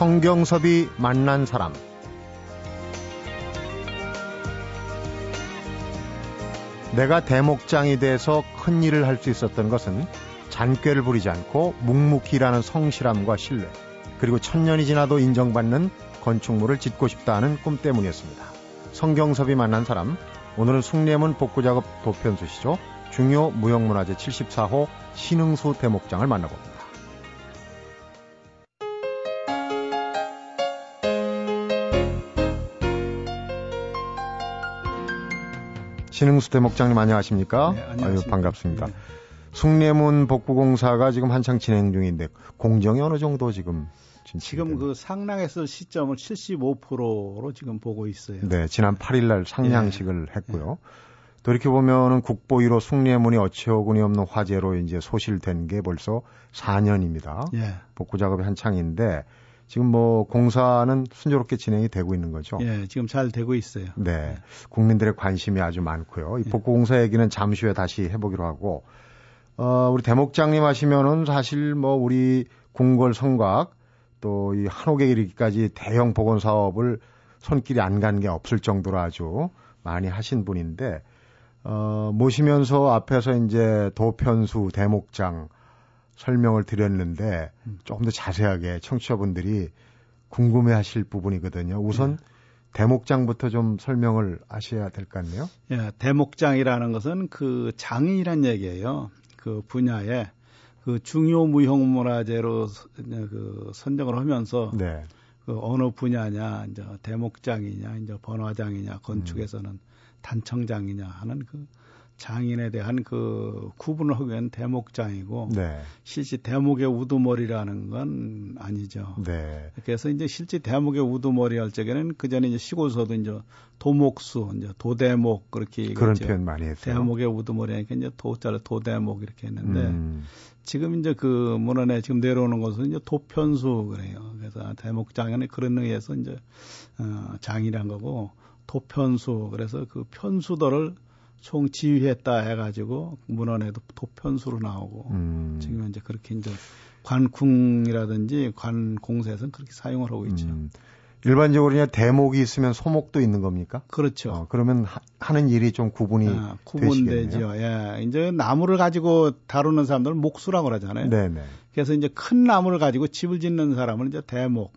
성경섭이 만난 사람 내가 대목장이 돼서 큰 일을 할 수 있었던 것은 잔꾀를 부리지 않고 묵묵히 일하는 성실함과 신뢰 그리고 천년이 지나도 인정받는 건축물을 짓고 싶다 하는 꿈 때문이었습니다. 성경섭이 만난 사람 오늘은 숭례문 복구작업 도편수시죠. 중요 무형문화재 74호 신흥수 대목장을 만나봅니다. 신흥수 대목장님 안녕하십니까? 네, 안녕하십니까. 아유, 반갑습니다. 네. 숭례문 복구공사가 지금 한창 진행 중인데 공정이 어느 정도 지금 지금 그 상랑했을 시점을 75%로 지금 보고 있어요. 네, 지난 8일 날 상냥식을 했고요. 또 이렇게 보면은 국보 1호 숭례문이 어처구니 없는 화재로 이제 소실된 게 벌써 4년입니다. 예. 복구 작업이 한창인데 지금 뭐 공사는 순조롭게 진행이 되고 있는 거죠. 예, 지금 잘 되고 있어요. 네. 국민들의 관심이 아주 많고요. 이 예. 복구 공사 얘기는 잠시 후에 다시 해보기로 하고, 어, 우리 대목장님 하시면은 사실 뭐 우리 궁궐 성곽 또 이 한옥에 이르기까지 대형 복원 사업을 손길이 안 간 게 없을 정도로 아주 많이 하신 분인데, 어, 모시면서 앞에서 이제 도편수 대목장 설명을 드렸는데 음. 조금 더 자세하게 청취자분들이 궁금해 하실 부분이거든요. 우선 대목장부터 좀 설명을 하셔야 될 것 같네요. 예, 대목장이라는 것은 그 장이란 얘기예요. 그 분야에 그 중요 무형 문화재로 서- 그 선정을 하면서 네. 그 어느 분야냐, 이제 대목장이냐, 이제 번화장이냐, 건축에서는 단청장이냐 하는 그 장인에 대한 그 구분을 하기 위한 대목장이고 네. 실제 대목의 우두머리라는 건 아니죠. 네. 그래서 이제 실제 대목의 우두머리 할 적에는 그 전에 이제 시골서도 이제 도목수, 이제 도대목 그렇게 그런. 표현 많이 했어요. 대목의 우두머리니까 이제 도자를 도대목 이렇게 했는데 음, 지금 이제 그 문헌에 지금 내려오는 것은 이제 도편수 그래요. 그래서 대목장에는 그런 의미에서 이제 어, 장이란 거고 도편수 그래서 그 편수도를 총 지휘했다 해가지고 문헌에도 도편수로 나오고 음, 지금 이제 그렇게 이제 관궁이라든지 관공사에서는 그렇게 사용을 하고 있죠. 음. 일반적으로 그냥 대목이 있으면 소목도 있는 겁니까? 그렇죠. 어, 그러면 하, 는 일이 좀 구분이 아, 구분되죠. 예. 이제 나무를 가지고 다루는 사람들은 목수라고 그러잖아요. 네네. 그래서 이제 큰 나무를 가지고 집을 짓는 사람은 이제 대목,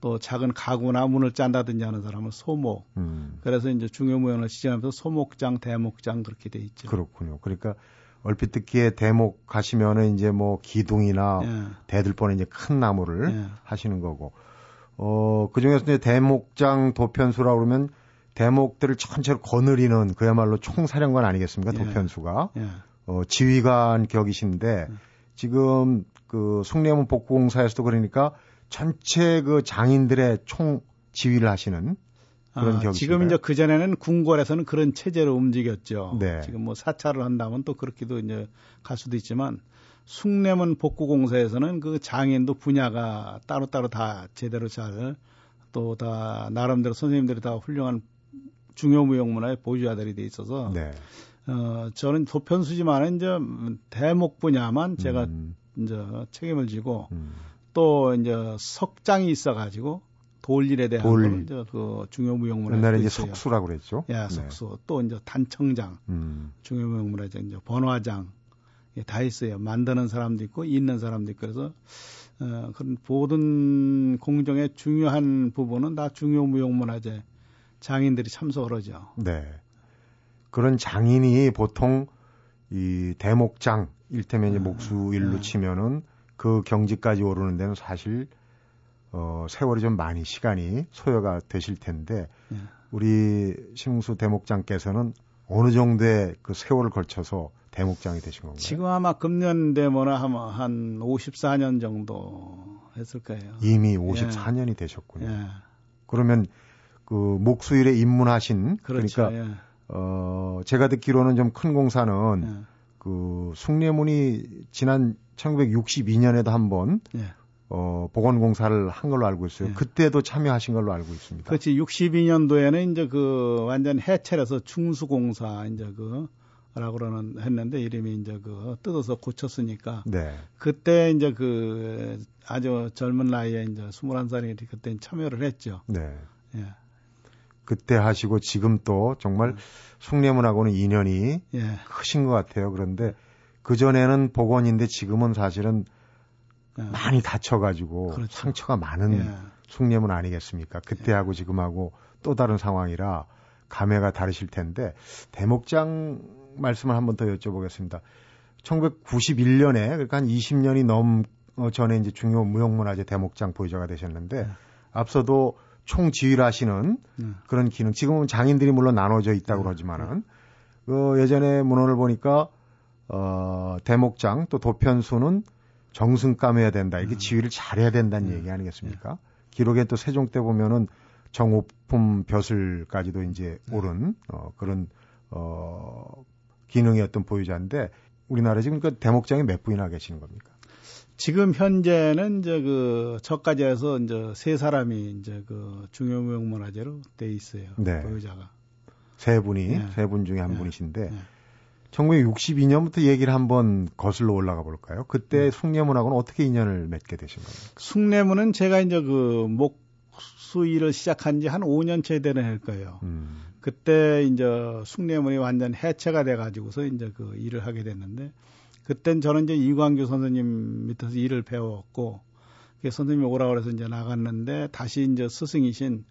또 작은 가구나 문을 짠다든지 하는 사람은 소목. 음, 그래서 이제 중요무용을 시작하면서 소목장, 대목장 그렇게 돼 있죠. 그렇군요. 그러니까 얼핏 듣기에 대목 가시면은 이제 뭐 기둥이나 예. 대들보는 이제 큰 나무를 예. 하시는 거고, 어, 그 중에서 이제 대목장 도편수라고 그러면 대목들을 전체로 거느리는 그야말로 총사령관 아니겠습니까? 예. 도편수가. 예. 어, 지휘관 격이신데 음. 지금 그 숭례문 복구공사에서도 그러니까 전체 그 장인들의 총 지휘를 하시는 그런 아, 격이신가요? 지금 이제 그 전에는 궁궐에서는 그런 체제로 움직였죠. 네. 지금 뭐 사찰을 한다면 또 그렇게도 이제 갈 수도 있지만 숭례문 복구공사에서는 그 장인도 분야가 따로따로 다 제대로 잘 또 다 나름대로 선생님들이 다 훌륭한 중요 무형문화의 보유자들이 돼 있어서 네. 어 저는 도편수지만 이제 대목 분야만 제가 음, 이제 책임을 지고 음. 또 이제 석장이 있어가지고 돌일에 대한 돌. 이제 그 중요무형문화 옛날에 이제 석수라고 그랬죠. 예, 네. 석수 또 이제 단청장 음, 중요무형문화재 이제 번화장 예, 다 있어요. 만드는 사람도 있고 있는 사람도 있고 그래서 어, 그런 모든 공정의 중요한 부분은 다 중요무형문화재 장인들이 참석을 하죠. 네. 그런 장인이 보통 이 대목장 일테면 이제 아, 목수일로 아. 치면은 그 경지까지 오르는 데는 사실 어 세월이 좀 많이 시간이 소요가 되실 텐데 예. 우리 신웅수 대목장께서는 어느 정도의 그 세월을 걸쳐서 대목장이 되신 건가요? 지금 아마 금년 되면은 아마 한 54년 정도 했을 거예요. 이미 54년이 되셨군요. 예, 그러면 그 목수일에 입문하신 그렇죠. 그러니까 예, 어 제가 듣기로는 좀 큰 공사는 예, 그 숭례문이 지난 1962년에도 한번 예. 어 복원 공사를 한 걸로 알고 있어요. 예. 그때도 참여하신 걸로 알고 있습니다. 그렇지 62년도에는 이제 그 완전 해체해서 충수공사 이제 그 라고 그러는 했는데 이름이 이제 그 뜯어서 고쳤으니까 네. 그때 이제 그 아주 젊은 나이에 이제 21살이 그때 참여를 했죠. 네. 예. 그때 하시고 지금 또 정말 네. 숭례문하고는 인연이 예. 크신 것 같아요. 그런데 그 전에는 복원인데 지금은 사실은 예. 많이 다쳐가지고 그렇죠. 상처가 많은 예. 숭례문 아니겠습니까? 그때하고 지금하고 또 다른 상황이라 감회가 다르실 텐데 대목장 말씀을 한번 더 여쭤보겠습니다. 1991년에 그러니까 한 20년이 넘 어, 전에 이제 중요 무형문화재 대목장 보유자가 되셨는데 네. 앞서도 총 지휘를 하시는 네. 그런 기능 지금은 장인들이 물론 나눠져 있다고 그러지만은 그 예전에 문헌을 보니까 어 대목장 또 도편수는 정승감해야 된다 이게 음. 지휘를 잘해야 된다는 네. 얘기 아니겠습니까? 기록에 또 세종 때 보면은 정오품 벼슬까지도 이제 네. 오른 어 그런 어 기능의 어떤 보유자인데 우리나라에 지금 그 대목장이 몇 분이나 계시는 겁니까? 지금 현재는 이제 그 저까지 해서 이제 세 사람이 이제 그 중요무형문화재로 돼 있어요. 네. 보유자가. 세 분이 네. 세분 중에 한 네. 분이신데 네. 1962년부터 얘기를 한번 거슬러 올라가 볼까요? 그때 음. 숭례문하고는 어떻게 인연을 맺게 되신 겁니까? 숭례문은 제가 이제 그 목수일을 시작한 지 한 5년 채 되는 할 거예요. 음, 그때 이제 숭례문이 완전 해체가 돼 가지고서 이제 그 일을 하게 됐는데 그땐 저는 이제 이광규 선생님 밑에서 일을 배웠고 그 선생님이 오라 그래서 이제 나갔는데 다시 이제 스승이신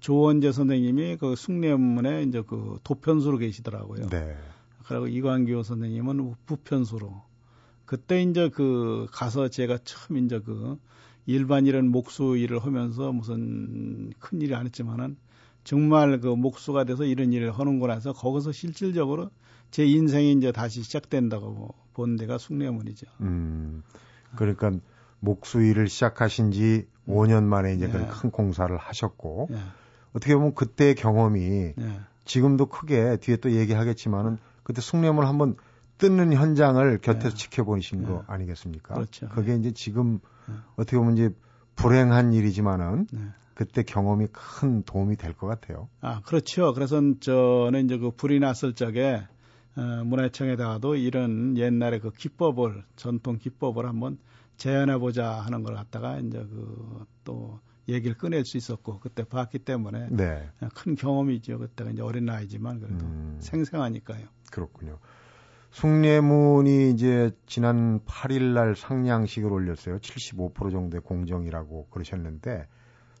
조원재 선생님이 그 숭례문에 이제 그 도편수로 계시더라고요. 네. 그리고 이광규 선생님은 부편수로. 그때 이제 그 가서 제가 처음 이제 그 일반 일은 목수 일을 하면서 무슨 큰 일이 안 했지만은 정말 그 목수가 돼서 이런 일을 하는구나 해서 거기서 실질적으로 제 인생이 이제 다시 시작된다고 본 데가 숭례문이죠. 음, 그러니까 목수 일을 시작하신 지 5년 만에 이제 네. 그런 큰 공사를 하셨고 예, 어떻게 보면 그때의 경험이 예, 지금도 크게 뒤에 또 얘기하겠지만은 그때 숭례문 한번 뜯는 현장을 곁에서 네. 지켜보신 거 네. 아니겠습니까? 그렇죠. 그게 이제 지금 네. 어떻게 보면 이제 불행한 일이지만은 네. 그때 경험이 큰 도움이 될 것 같아요. 아, 그렇죠. 그래서 저는 이제 그 불이 났을 적에 어, 문화청에다가도 이런 옛날의 그 기법을 전통 기법을 한번 재현해 보자 하는 걸 갖다가 이제 그 또 얘기를 꺼낼 수 있었고 그때 봤기 때문에 네. 큰 경험이죠. 그때가 이제 어린 나이지만 그래도 음. 생생하니까요. 그렇군요. 숭례문이 이제 지난 8일 날 상냥식을 올렸어요. 75% 정도의 공정이라고 그러셨는데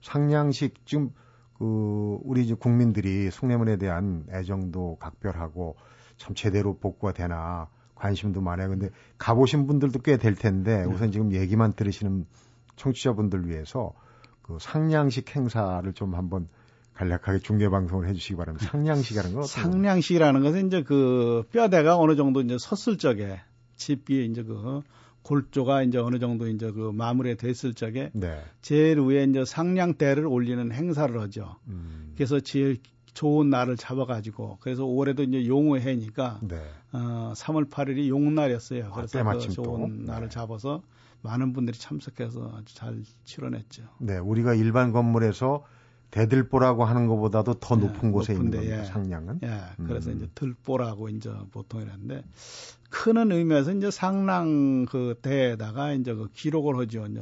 상냥식 지금 그 우리 이제 국민들이 숭례문에 대한 애정도 각별하고 참 제대로 복구가 되나 관심도 많아요. 근데 가보신 분들도 꽤 될 텐데 네. 우선 지금 얘기만 들으시는 청취자분들 위해서 그 상냥식 행사를 좀 한번 간략하게 중계 방송을 해주시기 바랍니다. 상냥식이라는 건? 상냥식이라는 것은 이제 그 뼈대가 어느 정도 이제 섰을 적에 집 위에 이제 그 골조가 이제 어느 정도 이제 그 마무리 됐을 적에 네. 제일 위에 이제 상냥대를 올리는 행사를 하죠. 음, 그래서 제일 좋은 날을 잡아가지고 그래서 올해도 이제 용어해니까 네. 어, 3월 8일이 용날이었어요. 아, 그래서 때마침 그 좋은 또. 날을 네. 잡아서 많은 분들이 참석해서 아주 잘 치러냈죠. 네, 우리가 일반 건물에서 대들보라고 하는 것보다도 더 네, 높은 곳에 있는 높은데, 겁니다. 예. 상량은. 예, 그래서 음. 이제 들보라고 이제 보통 이랬는데 크는 의미에서 이제 상랑 그 대에다가 이제 그 기록을 하죠. 이제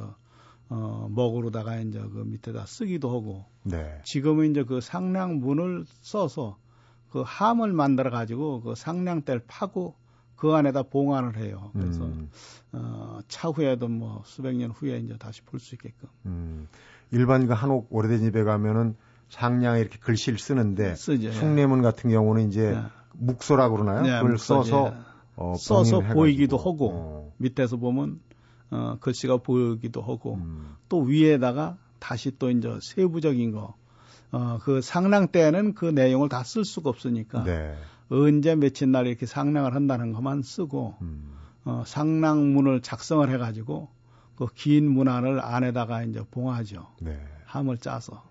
어, 먹으로다가 이제 그 밑에다 쓰기도 하고 네. 지금은 이제 그 상량문을 써서 그 함을 만들어 가지고 그 상량대를 파고 그 안에다 봉안을 해요. 그래서 음, 어, 차후에도 뭐 수백 년 후에 이제 다시 볼 수 있게끔 음. 일반 그 한옥 오래된 집에 가면은 상량에 이렇게 글씨를 쓰는데 쓰죠. 예. 숭례문 같은 경우는 이제 예. 묵소라고 그러나요? 네, 그걸 묵소지. 써서 어, 써서. 보이기도 하고 어, 밑에서 보면 어, 글씨가 보이기도 하고 음, 또 위에다가 다시 또 이제 세부적인 거, 어, 그 상랑 때는 그 내용을 다 쓸 수가 없으니까 네. 언제 며칠 날 이렇게 상랑을 한다는 것만 쓰고 음, 어, 상랑문을 작성을 해가지고 그 긴 문안을 안에다가 이제 봉하죠. 네. 함을 짜서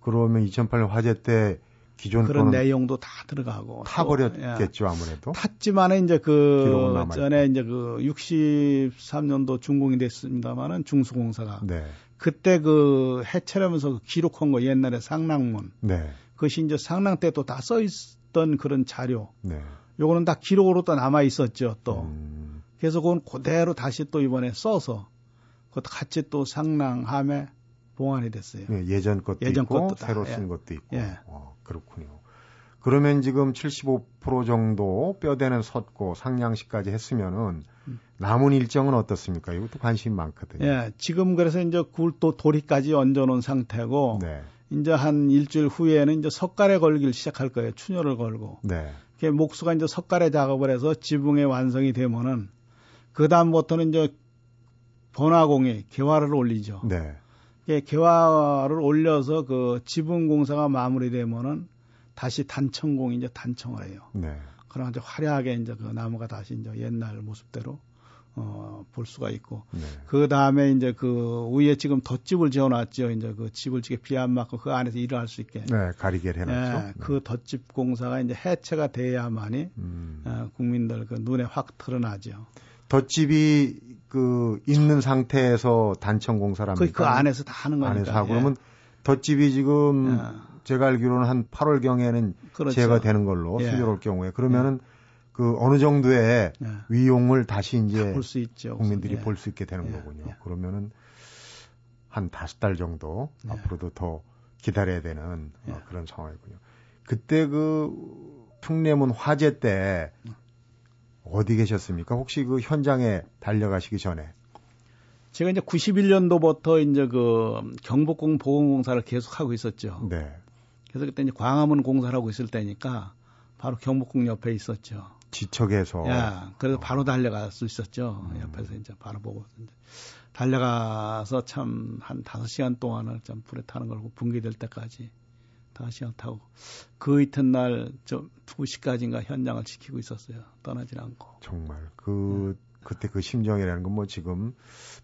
그러면 2008년 화재 때 기존 그런 내용도 다 들어가고 또, 예. 타버렸겠죠 아무래도. 탔지만은 이제 그. 전에 이제 그 63년도 준공이 됐습니다만은 중수공사가 네. 그때 그 해체하면서 그 기록한 거 옛날에 상랑문 네. 그것이 이제 상랑 때도 다써 있 던 그런 자료 네. 요거는 다 기록으로 또 남아 있었죠. 또 음. 그래서 그건 그대로 다시 또 이번에 써서 그것도 같이 또 상랑함에 봉안이 됐어요. 네, 예전 것도 예전 있고 것도 새로 쓴 예. 것도 있고. 예. 어, 그렇군요. 그러면 지금 75% 정도 뼈대는 섰고 상냥식까지 했으면은 음. 남은 일정은 어떻습니까? 이것도 관심이 많거든요. 예, 지금 그래서 이제 굴도 도리까지 얹어놓은 상태고, 네. 이제 한 일주일 후에는 이제 석가래 걸기를 시작할 거예요. 추녀를 걸고. 네. 목수가 이제 석가래 작업을 해서 지붕의 완성이 되면은 그 다음부터는 이제 번화공에 개화를 올리죠. 네. 개화를 올려서 그 지붕 공사가 마무리되면은 다시 단청공이 이제 단청을 해요. 네. 그럼 이제 화려하게 이제 그 나무가 다시 이제 옛날 모습대로 어, 볼 수가 있고. 네. 그 다음에 이제 그 위에 지금 덧집을 지어놨죠. 이제 그 집을 지게 비 안 맞고 그 안에서 일을 할 수 있게. 네, 가리개를 해놨죠. 네, 그 덧집 공사가 이제 해체가 돼야만이 음. 어, 국민들 그 눈에 확 드러나죠. 덧집이 그 있는 상태에서 단청 공사를 합니까? 그, 그 안에서 다 하는 거니까. 안에서 하고 예. 그러면 덧집이 지금 예. 제가 알기로는 한 8월 경에는 그렇죠. 제가 되는 걸로 예. 수주올 경우에 그러면은 예. 그 어느 정도의 예. 위용을 다시 이제 볼 수 있죠. 국민들이 예. 볼수 있게 되는 거군요. 그러면은 한 다섯 달 정도 앞으로도 더 기다려야 되는 어, 그런 상황이군요. 그때 그 풍내문 화재 때 어디 계셨습니까? 혹시 그 현장에 달려가시기 전에? 제가 이제 91년도부터 이제 그 경복궁 보건공사를 계속 하고 있었죠. 네. 그래서 그때 이제 광화문 공사를 하고 있을 때니까 바로 경복궁 옆에 있었죠. 지척에서. 야, 그래서 어. 바로 달려갈 수 있었죠. 음. 옆에서 이제 바로 보고. 달려가서 참한 다섯 시간 동안을 좀 불에 타는 걸고 붕괴될 때까지 다시 타고 그 이튿날 좀 2시까지인가 현장을 지키고 있었어요. 떠나질 않고. 정말 그 네. 그때 그 심정이라는 건 뭐 지금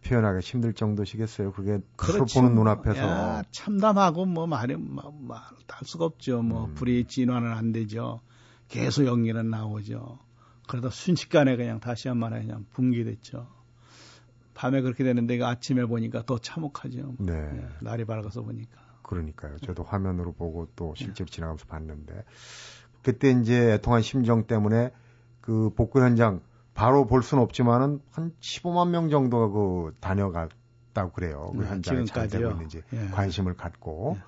표현하기 힘들 정도시겠어요. 그게 그렇죠. 보는 눈앞에서 야, 참담하고 뭐 말이 말할 수가 없죠. 뭐 음. 불이 진화는 안 되죠. 계속 연기는 나오죠. 그러다 순식간에 그냥 다시 한 번에 그냥 붕괴됐죠. 밤에 그렇게 되는데 아침에 보니까 더 참혹하죠. 네. 네. 날이 밝아서 보니까. 그러니까요. 저도 화면으로 보고 또 실제로 지나가면서 봤는데 그때 이제 애통한 심정 때문에 그 복구 현장 바로 볼 수는 없지만은 한 15만 명 정도가 그 다녀갔다고 그래요. 그 네, 현장에 잘 되고 있는지 예. 관심을 갖고 예.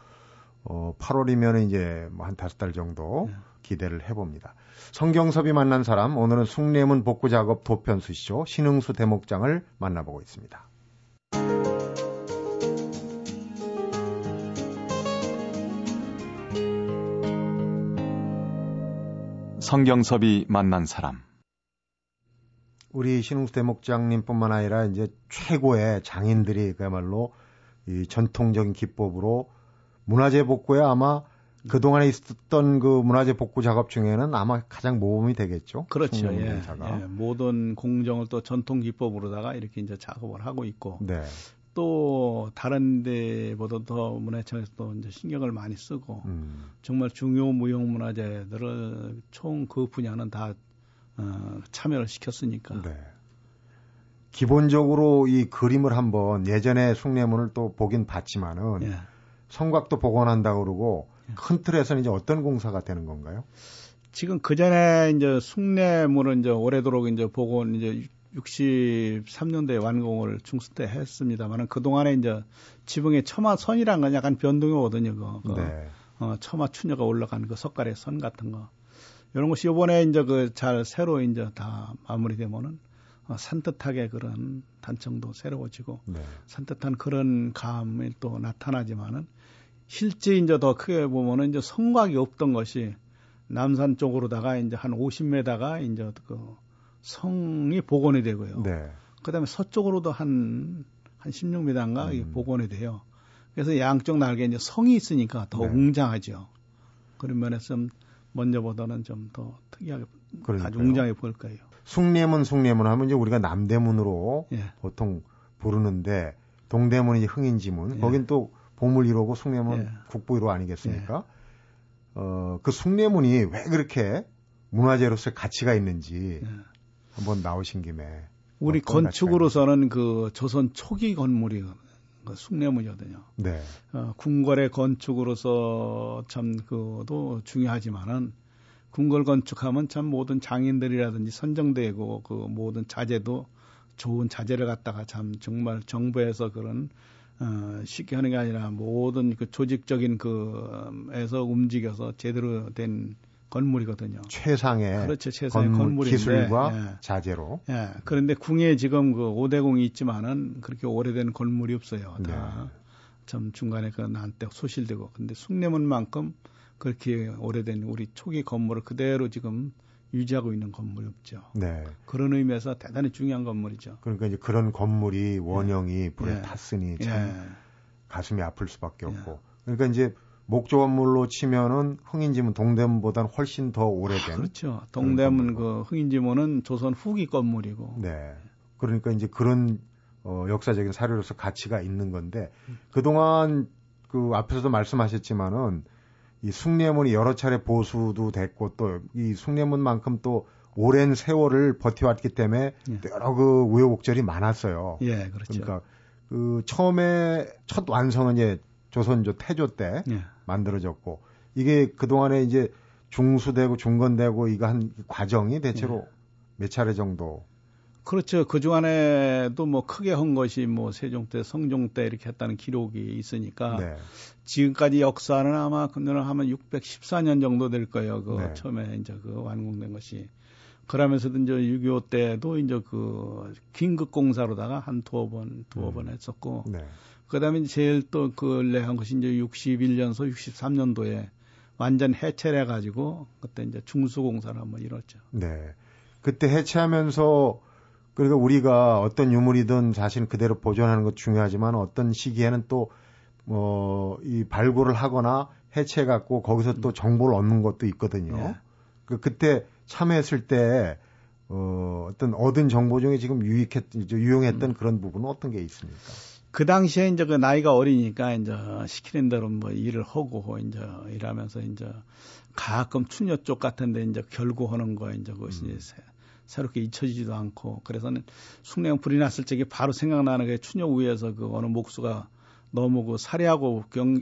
어 8월이면 이제 뭐 한 다섯 달 정도 예. 기대를 해봅니다. 성경섭이 만난 사람 오늘은 숭례문 복구 작업 도편수 시죠 신흥수 대목장을 만나보고 있습니다. 성경섭이 만난 사람. 우리 신웅수 대목장님뿐만 아니라 이제 최고의 장인들이 그야말로 이 전통적인 기법으로 문화재 복구에 아마 그동안에 있었던 그 문화재 복구 작업 중에는 아마 가장 모범이 되겠죠. 그렇죠. 예, 예, 모든 공정을 또 전통 기법으로다가 이렇게 이제 작업을 하고 있고. 네. 또 다른 데보다 더 문화청에서 또 이제 신경을 많이 쓰고 음. 정말 중요 무형 문화재들을 총 그 분야는 다 어, 참여를 시켰으니까. 네. 기본적으로 이 그림을 한번 예전에 숭례문을 또 보긴 봤지만은 예. 성곽도 복원한다고 그러고 예. 큰 틀에서는 이제 어떤 공사가 되는 건가요? 지금 그 전에 이제 숭례문을 이제 오래도록 이제 복원 이제 63년도에 완공을 중수 때 했습니다만은 그 동안에 이제 지붕에 처마선이란 건 약간 변동이 오거든요. 그, 그 네. 어, 처마 추녀가 올라간 그 석가래 선 같은 거. 이런 것이 요번에 이제 그 잘 새로 이제 다 마무리되면은 어, 산뜻하게 그런 단청도 새로워지고 네. 산뜻한 그런 감이 또 나타나지만은 실제 이제 더 크게 보면은 이제 성곽이 없던 것이 남산 쪽으로다가 이제 한 50m가 이제 그 성이 복원이 되고요. 네. 그다음에 서쪽으로도 한, 한 16m인가 음. 복원이 돼요. 그래서 양쪽 날개 이제 성이 있으니까 더 네. 웅장하죠. 그런 면에서 좀 먼저 보다는 좀 더 특이하게 그러니까요. 아주 웅장해 보일 거예요. 숭례문 숭례문 하면 이제 우리가 남대문으로 예. 보통 부르는데 동대문이 흥인지문 예. 거긴 또 보물 1호고 숭례문 예. 국보 1호 아니겠습니까? 예. 어, 그 숭례문이 왜 그렇게 문화재로서의 가치가 있는지 예. 한번 나오신 김에 우리 건축으로서는 그 조선 초기 건물이 그 숭례문이거든요. 네. 어, 궁궐의 건축으로서 참 그도 중요하지만은 궁궐 건축하면 참 모든 장인들이라든지 선정되고 그 모든 자재도 좋은 자재를 갖다가 참 정말 정부에서 그런 어, 쉽게 하는 게 아니라 모든 그 조직적인 그에서 움직여서 제대로 된 건물이거든요. 최상의 그렇죠. 최상의 건물, 건물인데 기술과 예. 자재로. 예. 그런데 궁에 지금 그 5대궁이 있지만은 그렇게 오래된 건물이 없어요. 다. 네. 참 중간에 그 난때 소실되고. 근데 숭례문만큼 그렇게 오래된 우리 초기 건물을 그대로 지금 유지하고 있는 건물이 없죠. 네. 그런 의미에서 대단히 중요한 건물이죠. 그러니까 이제 그런 건물이 원형이 불에 예. 탔으니 참 예. 가슴이 아플 수밖에 예. 없고. 그러니까 이제 목조 건물로 치면은 흥인지문 동대문보다는 훨씬 더 오래된. 그렇죠. 동대문. 그 흥인지문은 조선 후기 건물이고. 네. 그러니까 이제 그런 어, 역사적인 사료로서 가치가 있는 건데 음. 그동안 그 앞에서도 말씀하셨지만은 이 숭례문이 여러 차례 보수도 됐고 또 이 숭례문만큼 또 오랜 세월을 버텨왔기 때문에 예. 또 여러 그 우여곡절이 많았어요. 예, 그렇죠. 그러니까 그 처음에 첫 완성은 이제 조선조 태조 때 예. 만들어졌고 이게 그동안에 이제 중수되고 중건되고 이거 한 과정이 대체로 예. 몇 차례 정도 그렇죠. 그 중안에도 뭐 크게 한 것이 뭐 세종 때, 성종 때 이렇게 했다는 기록이 있으니까 네. 지금까지 역사는 아마 그거는 하면 614년 정도 될 거예요. 그 네. 처음에 이제 그 완공된 것이. 그러면서도 이제 6.25 때도 이제 그 긴급 공사로다가 한 두어 번, 두어 음. 번 했었고 네. 그 다음에 이제 제일 또 근래 한 것이 이제 61년서 63년도에 완전 해체를 해가지고 그때 이제 중수공사를 한번 이뤘죠. 네. 그때 해체하면서 그러니까 우리가 어떤 유물이든 사실 그대로 보존하는 것 중요하지만 어떤 시기에는 또 뭐, 이 발굴을 하거나 해체해 갖고 거기서 또 정보를 얻는 것도 있거든요. 네. 그 그때 참여했을 때 어, 어떤 얻은 정보 중에 지금 유익했, 유용했던 그런 부분은 어떤 게 있습니까? 그 당시에 이제 그 나이가 어리니까 이제 시키는 대로 뭐 일을 하고 이제 일하면서 이제 가끔 추녀 쪽 같은데 이제 결고하는 거 이제 그것이 음. 새- 새롭게 잊혀지지도 않고 그래서는 숭례형 불이 났을 적에 바로 생각나는 게 추녀 위에서 그 어느 목수가 너무 그 살해하고 경,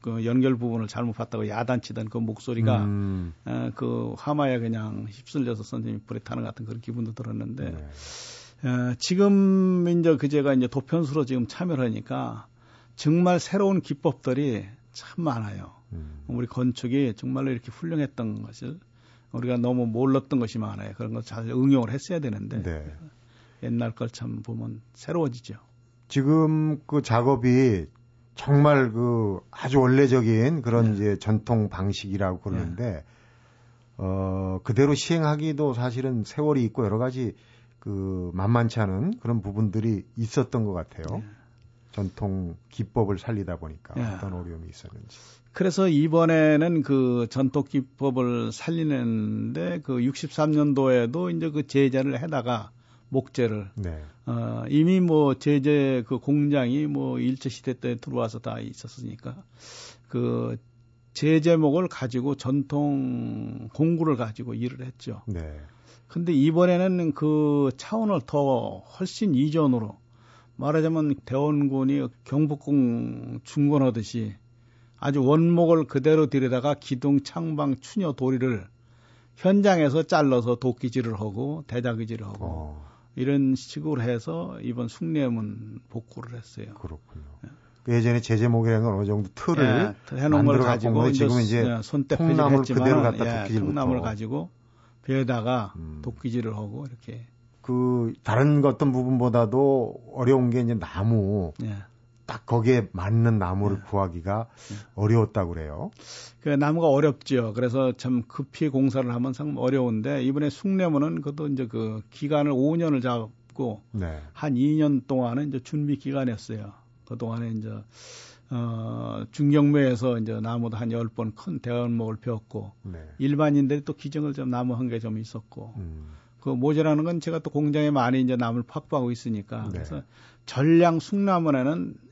그 연결 부분을 잘못 봤다고 야단치던 그 목소리가 음, 어, 그 화마에 그냥 휩쓸려서 선생님이 불에 타는 것 같은 그런 기분도 들었는데 네. 어, 지금 이제 그 제가 이제 도편수로 지금 참여를 하니까 정말 새로운 기법들이 참 많아요. 음, 우리 건축이 정말로 이렇게 훌륭했던 것을 우리가 너무 몰랐던 것이 많아요. 그런 걸 잘 응용을 했어야 되는데 네. 옛날 걸 참 보면 새로워지죠. 지금 그 작업이 정말 그 아주 원래적인 그런 네. 이제 전통 방식이라고 그러는데 어 그대로 시행하기도 사실은 세월이 있고 여러 가지 그 만만치 않은 그런 부분들이 있었던 것 같아요. 네. 전통 기법을 살리다 보니까 네. 어떤 어려움이 있었는지. 그래서 이번에는 그 전통 기법을 살리는데 그 63년도에도 이제 그 제재를 해다가 목재를 네. 어, 이미 뭐 제재 그 공장이 뭐 일제 시대 때 들어와서 다 있었으니까 그 제재목을 가지고 전통 공구를 가지고 일을 했죠. 네. 근데 이번에는 그 차원을 더 훨씬 이전으로 말하자면 대원군이 경복궁 중건하듯이 아주 원목을 그대로 들여다가 기둥, 창방, 추녀, 도리를 현장에서 잘라서 도끼질을 하고 대자기질을 하고 어, 이런 식으로 해서 이번 숭례문 복구를 했어요. 그렇군요. 그 예전에 제재목이라는 건 어느 정도 틀을 예, 해놓은 걸 가지고 온 건데 지금 이제 예, 통나무를 표질했지만 그대로 갖다 예. 통나무를 가지고 배에다가 음. 도끼질을 하고 이렇게 그 다른 어떤 부분보다도 어려운 게 이제 나무 예. 딱 거기에 맞는 나무를 네. 구하기가 어려웠다고 그래요. 그 나무가 어렵죠. 그래서 참 급히 공사를 하면 상 어려운데 이번에 숭례문은 그것도 이제 그 기간을 5년을 잡고 네. 한 2년 동안은 이제 준비 기간이었어요. 그 동안에 이제 어 중경매에서 이제 나무도 한 10번 큰 대원목을 베었고 네. 일반인들이 또 기증을 좀 나무 한 개 좀 있었고 음, 그 모자라는 건 제가 또 공장에 많이 이제 나무를 확보하고 있으니까 네. 그래서 전량 숭나무에는 예,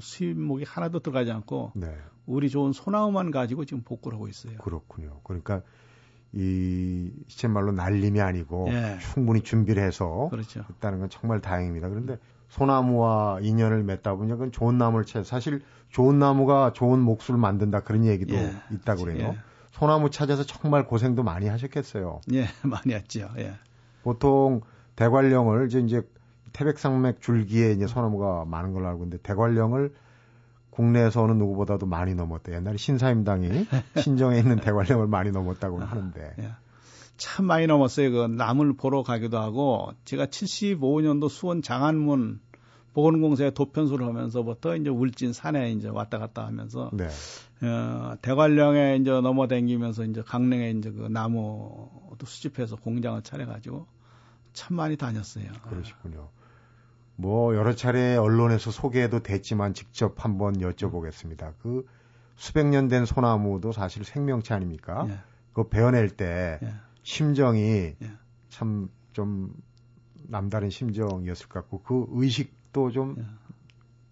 수입목이 하나도 들어가지 않고 네. 우리 좋은 소나무만 가지고 지금 복구를 하고 있어요. 그렇군요. 그러니까 이 시쳇말로 날림이 아니고 예. 충분히 준비를 해서 그렇죠. 했다는 건 정말 다행입니다. 그런데 소나무와 인연을 맺다 보니 그건 좋은 나무를 채 사실 좋은 나무가 좋은 목수를 만든다 그런 얘기도 예. 있다고 그래요. 예. 소나무 찾아서 정말 고생도 많이 하셨겠어요. 예, 많이 했죠. 예. 보통 대관령을 이제 이제 태백산맥 줄기에 이제 소나무가 많은 걸로 알고 있는데 대관령을 국내에서 어느 누구보다도 많이 넘었대. 옛날에 신사임당이 신정에 있는 대관령을 많이 넘었다고 하는데. 예. 참 많이 넘었어요. 그 남을 보러 가기도 하고 제가 75년도 수원 장안문 보건공사에 도편수를 하면서부터 이제 울진 산에 이제 왔다 갔다 하면서 네. 어, 대관령에 이제 넘어다니면서 이제 강릉에 이제 그 나무도 수집해서 공장을 차려가지고 참 많이 다녔어요. 그러시군요. 뭐 여러 차례 언론에서 소개도 됐지만 직접 한번 여쭤보겠습니다. 그 수백 년 된 소나무도 사실 생명체 아닙니까? 예. 그 베어낼 때 예. 심정이 예. 참좀 남다른 심정이었을 것 같고 그 의식도 좀 예.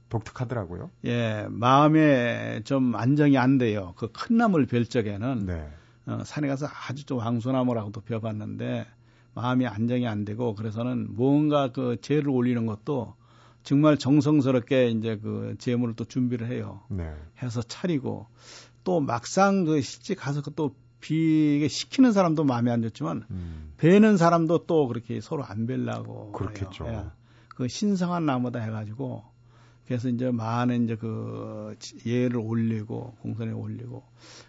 독특하더라고요. 예, 마음에 좀 안정이 안 돼요. 그 큰 나무를 별 적에는 네. 어, 산에 가서 아주 좀 황소나무라고도 벼봤는데 마음이 안정이 안 되고 그래서는 뭔가 그 재를 올리는 것도 정말 정성스럽게 이제 그 재물을 또 준비를 해요. 네. 해서 차리고 또 막상 그 실제 가서 또 비게 시키는 사람도 마음에 안 좋지만 음. 베는 사람도 또 그렇게 서로 안 벨라고 그렇겠죠. 예. 그 신성한 나무다 해가지고 그래서 이제 많은 이제 그 예를 올리고 공선에 올리고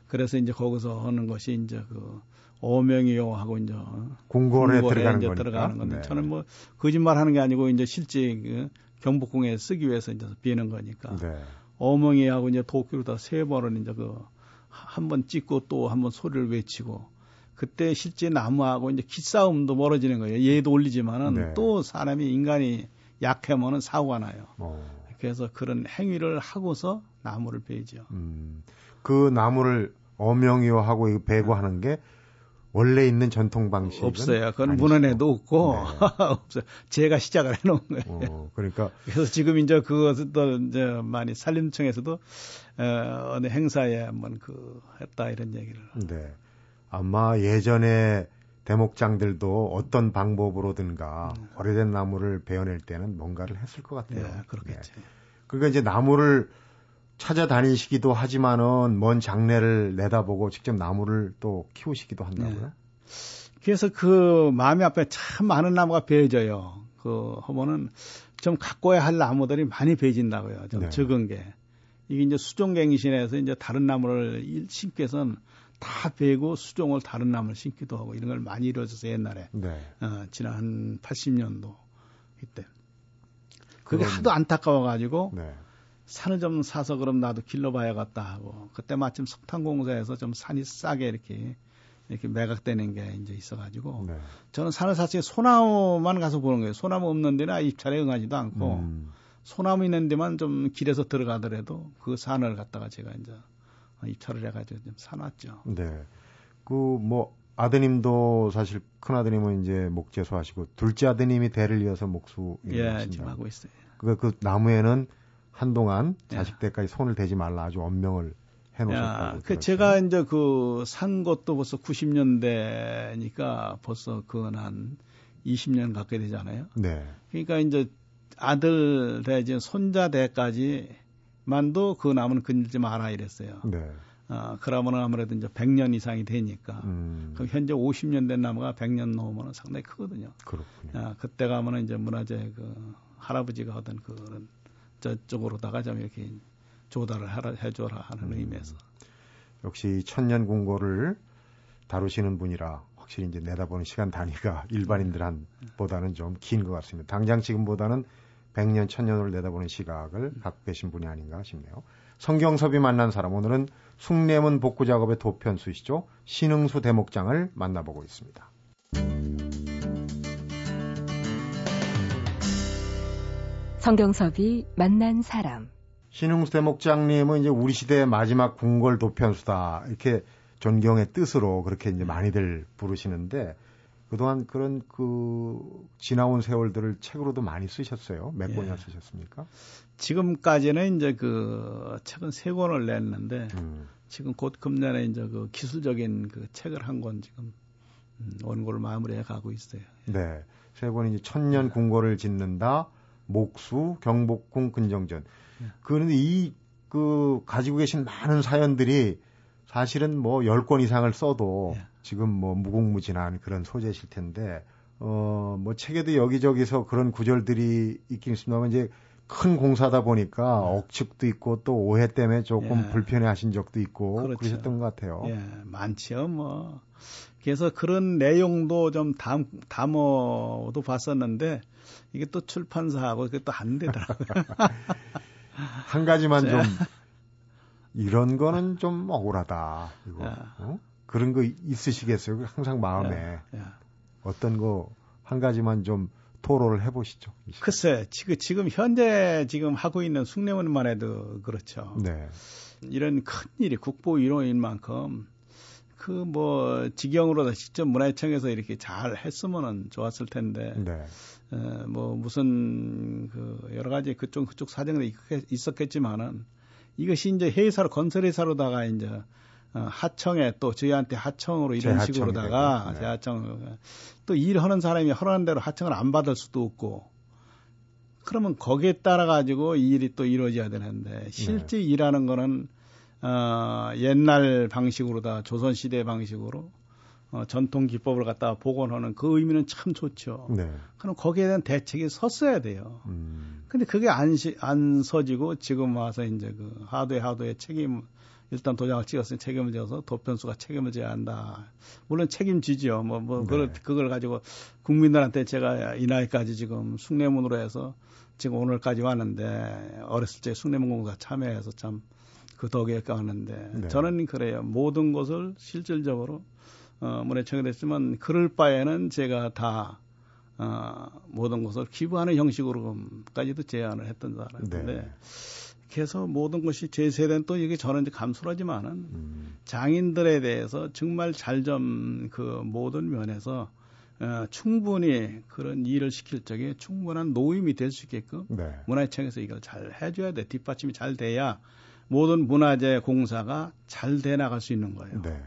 그래서 이제 거기서 하는 것이 이제 그 오명이요 하고 이제 궁궐에 들어가는 이제 들어가는 건데 네. 저는 뭐 거짓말 하는 게 아니고 이제 실제 그 경복궁에 쓰기 위해서 이제 비는 거니까 네. 오명이 하고 이제 도끼로 다 세 번을 이제 그 한 번 찍고 또 한 번 소리를 외치고 그때 실제 나무하고 이제 기싸움도 멀어지는 거예요. 얘도 올리지만은 네. 또 사람이 인간이 약하면은 사고가 나요. 어. 그래서 그런 행위를 하고서 나무를 베죠. 음, 그 나무를 어명이요 하고 배고하는 게 원래 있는 전통 방식 없어요. 그건 아니시고. 문헌에도 없고 네. 없어요. 제가 시작을 해놓은 거예요. 어, 그러니까 그래서 지금 이제 그것도 이제 많이 산림청에서도 어, 어느 행사에 한번 그 했다 이런 얘기를. 네. 아마 예전에 대목장들도 어떤 방법으로든가 음. 오래된 나무를 베어낼 때는 뭔가를 했을 것 같아요. 네, 그렇겠지. 네. 그러니까 이제 나무를 찾아다니시기도 하지만은 먼 장례를 내다보고 직접 나무를 또 키우시기도 한다고요? 네. 그래서 그 마음이 앞에 참 많은 나무가 베어져요. 그 하면은 좀 가꿔야 할 나무들이 많이 베진다고요. 좀 네. 적은 게. 이게 이제 수종갱신에서 이제 다른 나무를 심기 위해서는 다 베고 수종을 다른 나무를 심기도 하고 이런 걸 많이 이루어져서 옛날에. 네. 어, 지난 한 80년도 이때. 그게 그건... 하도 안타까워가지고 네. 산을 좀 사서 그럼 나도 길러봐야겠다 하고 그때 마침 석탄공사에서 좀 산이 싸게 이렇게 이렇게 매각되는 게 이제 있어가지고 네. 저는 산을 사실 소나무만 가서 보는 거예요. 소나무 없는 데는 입찰에 응하지도 않고 음. 소나무 있는 데만 좀 길에서 들어가더라도 그 산을 갖다가 제가 이제 입찰을 해가지고 좀 사놨죠. 네. 그 뭐 아드님도 사실 큰 아드님은 이제 목재소 하시고 둘째 아드님이 대를 이어서 목수 예, 지금 하고 있어요. 그, 그 나무에는 한동안 예. 자식 때까지 손을 대지 말라 아주 엄명을 해놓으셨다고. 그 제가 이제 그 산 것도 벌써 90년대니까 벌써 그건 한 20년 가까이 되잖아요. 네. 그러니까 이제 아들 대 이제 손자 대까지만도 그 나무는 건들지 마라 이랬어요. 네. 어, 그러면은 아무래도 이제 100년 이상이 되니까. 음. 그럼 현재 50년 된 나무가 100년 넘으면 상당히 크거든요. 그렇군요. 어, 그때 가면은 이제 문화재 그 할아버지가 하던 그런 저쪽으로다가 좀 이렇게 조달을 하라, 해줘라 하는 음. 의미에서. 역시 천년 공고를 다루시는 분이라 확실히 이제 내다보는 시간 단위가 일반인들보다는 좀 긴 것 같습니다. 당장 지금보다는 100년, 천년을 내다보는 시각을 갖고 계신 분이 아닌가 싶네요. 성경섭이 만난 사람, 오늘은 숭례문 복구 작업의 도편수시죠. 신흥수 대목장을 만나보고 있습니다. 성경섭이 만난 사람. 신흥수 대목장님은 이제 우리 시대의 마지막 궁궐 도편수다. 이렇게 존경의 뜻으로 그렇게 이제 많이들 부르시는데 그동안 그런 그 지나온 세월들을 책으로도 많이 쓰셨어요. 몇 예. 권이나 쓰셨습니까? 지금까지는 이제 그 책은 세 권을 냈는데 음. 지금 곧 금년에 이제 그 기술적인 그 책을 한 권 지금 음, 원고를 마무리해 가고 있어요. 네. 세 권이 이제 천년 궁궐을 짓는다. 목수, 경복궁, 근정전. 네. 그런데 이, 그, 가지고 계신 많은 사연들이 사실은 뭐 10권 이상을 써도 예. 지금 뭐 무궁무진한 그런 소재실 텐데 어 뭐 책에도 여기저기서 그런 구절들이 있긴 있습니다만 이제 큰 공사다 보니까 억측도 있고 또 오해 때문에 조금 예. 불편해 하신 적도 있고 그렇죠. 그러셨던 것 같아요. 예, 많지요, 뭐. 그래서 그런 내용도 좀 담, 담어도 봤었는데, 이게 또 출판사하고 그게 또 안 되더라고요. 한 가지만 네. 좀 이런 거는 좀 억울하다. 이거. 야. 어? 그런 거 있으시겠어요? 항상 마음에 예. 어떤 거 한 가지만 좀 토로를 해보시죠. 글쎄, 지금, 지금 현재 지금 하고 있는 숭례문만 해도 그렇죠. 네. 이런 큰 일이 국보 이론인 만큼 그 뭐 직영으로 직접 문화청에서 이렇게 잘 했으면은 좋았을 텐데 네. 어, 뭐 무슨 그 여러 가지 그쪽 그쪽 사정이 있- 있었겠지만은 이것이 이제 회사로 건설 회사로다가 이제 어, 하청에 또 저희한테 하청으로 이런 식으로다가 네. 재하청 또 일하는 사람이 허락한 대로 하청을 안 받을 수도 없고 그러면 거기에 따라 가지고 이 일이 또 이루어져야 되는데 실제 일하는 거는 어, 옛날 방식으로다 조선 시대 방식으로 어, 전통 기법을 갖다가 복원하는 그 의미는 참 좋죠. 네. 그럼 거기에 대한 대책이 섰어야 돼요. 음. 근데 그게 안, 시, 안 서지고 지금 와서 이제 그 하도에 하도에 책임, 일단 도장을 찍었으니 책임을 져서 도편수가 책임을 져야 한다. 물론 책임지죠. 뭐, 뭐, 네. 그걸, 그걸 가지고 국민들한테 제가 이 나이까지 지금 숭례문으로 해서 지금 오늘까지 왔는데 어렸을 때 숭례문 공사 참여해서 참 그 덕에 가는데 네. 저는 그래요. 모든 것을 실질적으로 어, 문화청에 됐지만 그럴 바에는 제가 다 어, 모든 것을 기부하는 형식으로까지도 제안을 했던 사람인데 네. 그래서 모든 것이 제 세대는 또 이게 저는 이제 감수하지만은 음. 장인들에 대해서 정말 잘 좀 그 모든 면에서 어, 충분히 그런 일을 시킬 적에 충분한 노임이 될 수 있게끔 네. 문화청에서 이걸 잘 해줘야 돼 뒷받침이 잘 돼야 모든 문화재 공사가 잘 돼 나갈 수 있는 거예요. 네.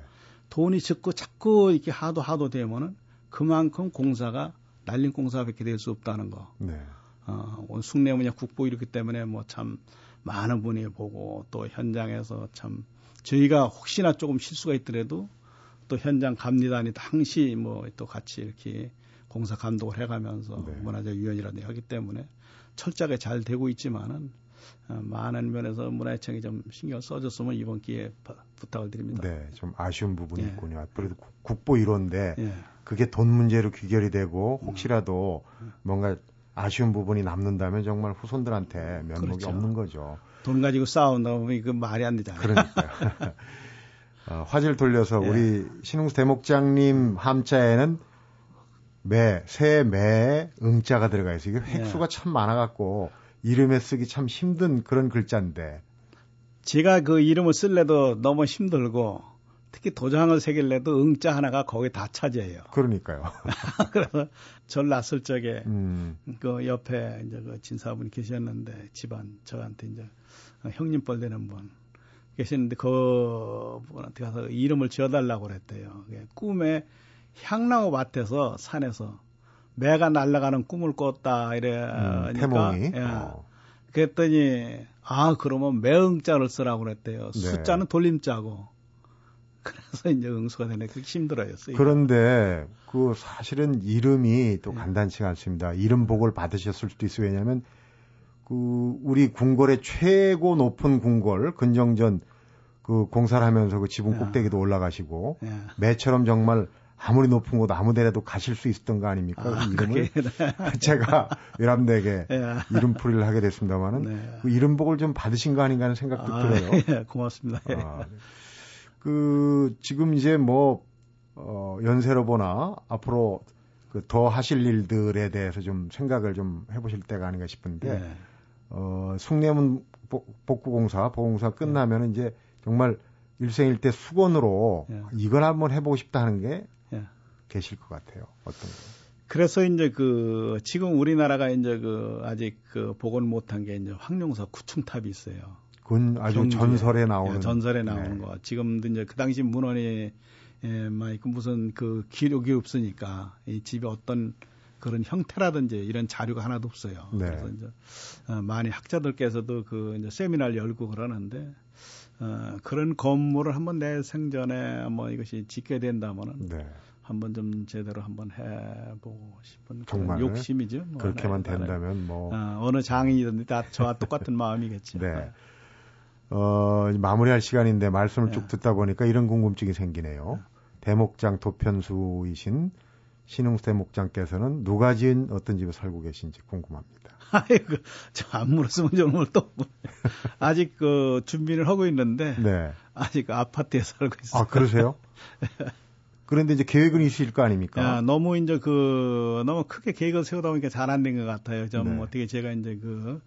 돈이 적고 자꾸 이렇게 하도 하도 되면은 그만큼 공사가 날린 공사밖에 될 수 없다는 거. 네. 어, 오늘 숭례문야 국보 이렇기 때문에 뭐참 많은 분이 보고 또 현장에서 참 저희가 혹시나 조금 실수가 있더라도 또 현장 감리단이 당시 뭐 또 같이 이렇게 공사 감독을 해가면서 네. 문화재 위원이라든지 하기 때문에 철저하게 잘 되고 있지만은 어, 많은 면에서 문화청이 좀 신경 써줬으면 이번 기회에 바- 부탁을 드립니다. 네. 좀 아쉬운 부분이 예. 있군요. 국- 국보 1호인데 예. 그게 돈 문제로 귀결이 되고 음. 혹시라도 뭔가 아쉬운 부분이 남는다면 정말 후손들한테 면목이 그렇죠. 없는 거죠. 돈 가지고 싸운다 보면 이거 말이 안 되잖아요. 그러니까요. 어, 화제를 돌려서 예. 우리 신웅수 대목장님 함자에는 매, 새 매에 응자가 들어가 있어요. 이게 획수가 예. 참 많아갖고 이름에 쓰기 참 힘든 그런 글자인데. 제가 그 이름을 쓸래도 너무 힘들고 특히 도장을 새길 래도 응자 하나가 거기 다 차지해요. 그러니까요. 그래서 절 낳았을 적에 음, 그 옆에 이제 그 진사분이 계셨는데 집안 저한테 이제 형님뻘 되는 분 계셨는데 그 분한테 가서 이름을 지어달라고 그랬대요. 꿈에 향나무 밭에서 산에서 매가 날아가는 꿈을 꿨다 이래니까 음, 태몽이. 예. 어, 그랬더니 아 그러면 매응자를 쓰라고 그랬대요. 네. 숫자는 돌림자고. 그래서 이제 응수가 되네. 그렇게 힘들어요. 쓰기가. 그런데 그 사실은 이름이 또 예. 간단치가 않습니다. 이름 복을 받으셨을 수도 있어요. 왜냐하면 그 우리 궁궐의 최고 높은 궁궐 근정전 그 공사를 하면서 그 지붕 야. 꼭대기도 올라가시고 예. 매처럼 정말 아무리 높은 곳 아무 데라도 가실 수 있었던 거 아닙니까? 아, 그 이름을 제가 외람되게 예. 이름풀이를 하게 됐습니다만은 네. 그 이름복을 좀 받으신 거 아닌가 하는 생각도 아, 들어요. 예, 고맙습니다. 예. 아, 그 지금 이제 뭐 어, 연세로 보나 앞으로 그 더 하실 일들에 대해서 좀 생각을 좀 해보실 때가 아닌가 싶은데 예. 어, 숭례문 복- 복구공사 보공사 끝나면 이제 정말 일생일대 수건으로 예. 이걸 한번 해보고 싶다 하는 게 예. 계실 것 같아요. 어떤 거? 그래서 이제 그 지금 우리나라가 이제 그 아직 그 복원 못한 게 이제 황룡사 구층탑이 있어요. 그건 아주 경주에. 전설에 나오는 예, 전설에 나오는 네. 거. 지금도 이제 그 당시 문헌에 에, 막 있고 무슨 그 기록이 없으니까 이 집에 어떤 그런 형태라든지 이런 자료가 하나도 없어요. 네. 그래서 이제 어, 많이 학자들께서도 그 이제 세미나를 열고 그러는데 어, 그런 건물을 한번 내 생전에 뭐 이것이 짓게 된다면은 네. 한번 좀 제대로 한번 해보고 싶은 정말 욕심이죠. 뭐 그렇게만 네, 된다면 뭐 어, 느 장인이든 다 저와 똑같은 마음이겠죠. 네. 네. 어, 마무리할 시간인데 말씀을 쭉 네. 듣다 보니까 이런 궁금증이 생기네요. 네. 대목장 도편수이신 신흥수 대목장께서는 누가 지은 어떤 집에 살고 계신지 궁금합니다. 아이고, 저 안 물었으면 정말 또 아직 그 준비를 하고 있는데 네. 아직 그 아파트에 살고 있어요. 아 그러세요? 그런데 이제 계획은 있으실 거 아닙니까? 야, 너무 이제 그 너무 크게 계획을 세우다 보니까 잘 안 된 것 같아요. 좀 네. 어떻게 제가 이제 그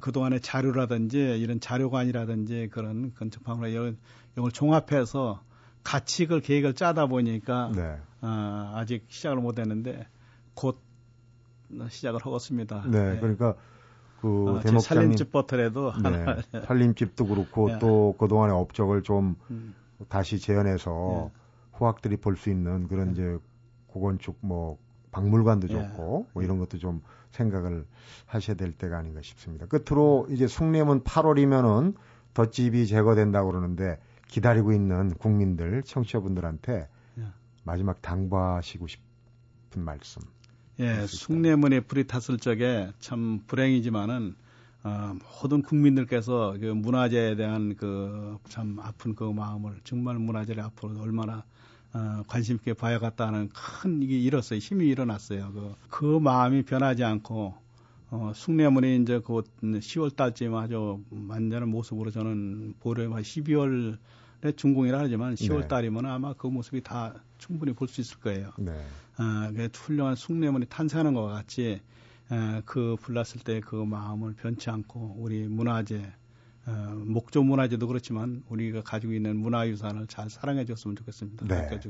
그동안의 자료라든지 이런 자료관이라든지 그런 건축방을 이런 이걸 종합해서 같이 그 계획을 짜다 보니까 네. 어, 아직 시작을 못 했는데 곧 시작을 하겠습니다. 네, 네. 그러니까 그 어, 대목장님 살림집 버터라도 네, 살림집도 그렇고 네. 또 그동안의 업적을 좀 음. 다시 재현해서 네. 후학들이 볼 수 있는 그런 네. 이제 고건축 뭐 박물관도 네. 좋고 뭐 이런 것도 좀 생각을 하셔야 될 때가 아닌가 싶습니다. 끝으로 이제 숭례문 8월이면은 덧집이 제거된다고 그러는데 기다리고 있는 국민들 청취자분들한테 예. 마지막 당부하시고 싶은 말씀. 예, 숭례문에 불이 탔을 적에 참 불행이지만은 어, 모든 국민들께서 그 문화재에 대한 그 참 아픈 그 마음을 정말 문화재를 앞으로 얼마나 어, 관심 있게 봐야겠다는 큰 이게 일었어요. 힘이 일어났어요. 그, 그 마음이 변하지 않고 어, 숭례문이 이제 곧 10월 달쯤 아주 완전한 모습으로 저는 보려 12월 중공이라 하지만 10월 달이면 아마 그 모습이 다 충분히 볼 수 있을 거예요. 네. 어, 그 훌륭한 숭례문이 탄생하는 것과 같이 어, 그 불났을 때 그 마음을 변치 않고 우리 문화재 어, 목조 문화재도 그렇지만 우리가 가지고 있는 문화유산을 잘 사랑해 줬으면 좋겠습니다. 네.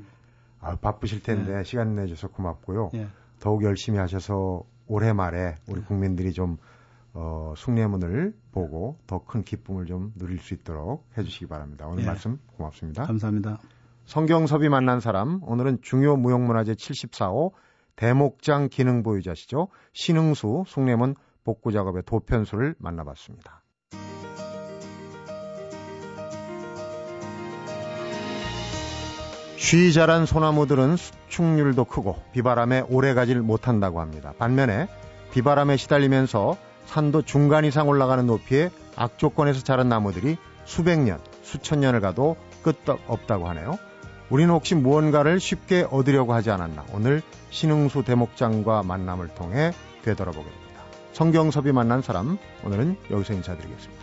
아, 바쁘실 텐데 네. 시간 내줘서 고맙고요. 네. 더욱 열심히 하셔서 올해 말에 우리 네. 국민들이 좀 어, 숭례문을 보고 더 큰 기쁨을 좀 누릴 수 있도록 해주시기 바랍니다. 오늘 예. 말씀 고맙습니다. 감사합니다. 성경섭이 만난 사람 오늘은 중요 무형문화재 74호 대목장 기능 보유자시죠. 신흥수 숭례문 복구 작업의 도편수를 만나봤습니다. 쉬 자란 소나무들은 수축률도 크고 비바람에 오래 가질 못한다고 합니다. 반면에 비바람에 시달리면서 산도 중간 이상 올라가는 높이의 악조건에서 자란 나무들이 수백 년, 수천 년을 가도 끄떡 없다고 하네요. 우리는 혹시 무언가를 쉽게 얻으려고 하지 않았나? 오늘 신흥수 대목장과 만남을 통해 되돌아보게 됩니다. 성경섭이 만난 사람, 오늘은 여기서 인사드리겠습니다.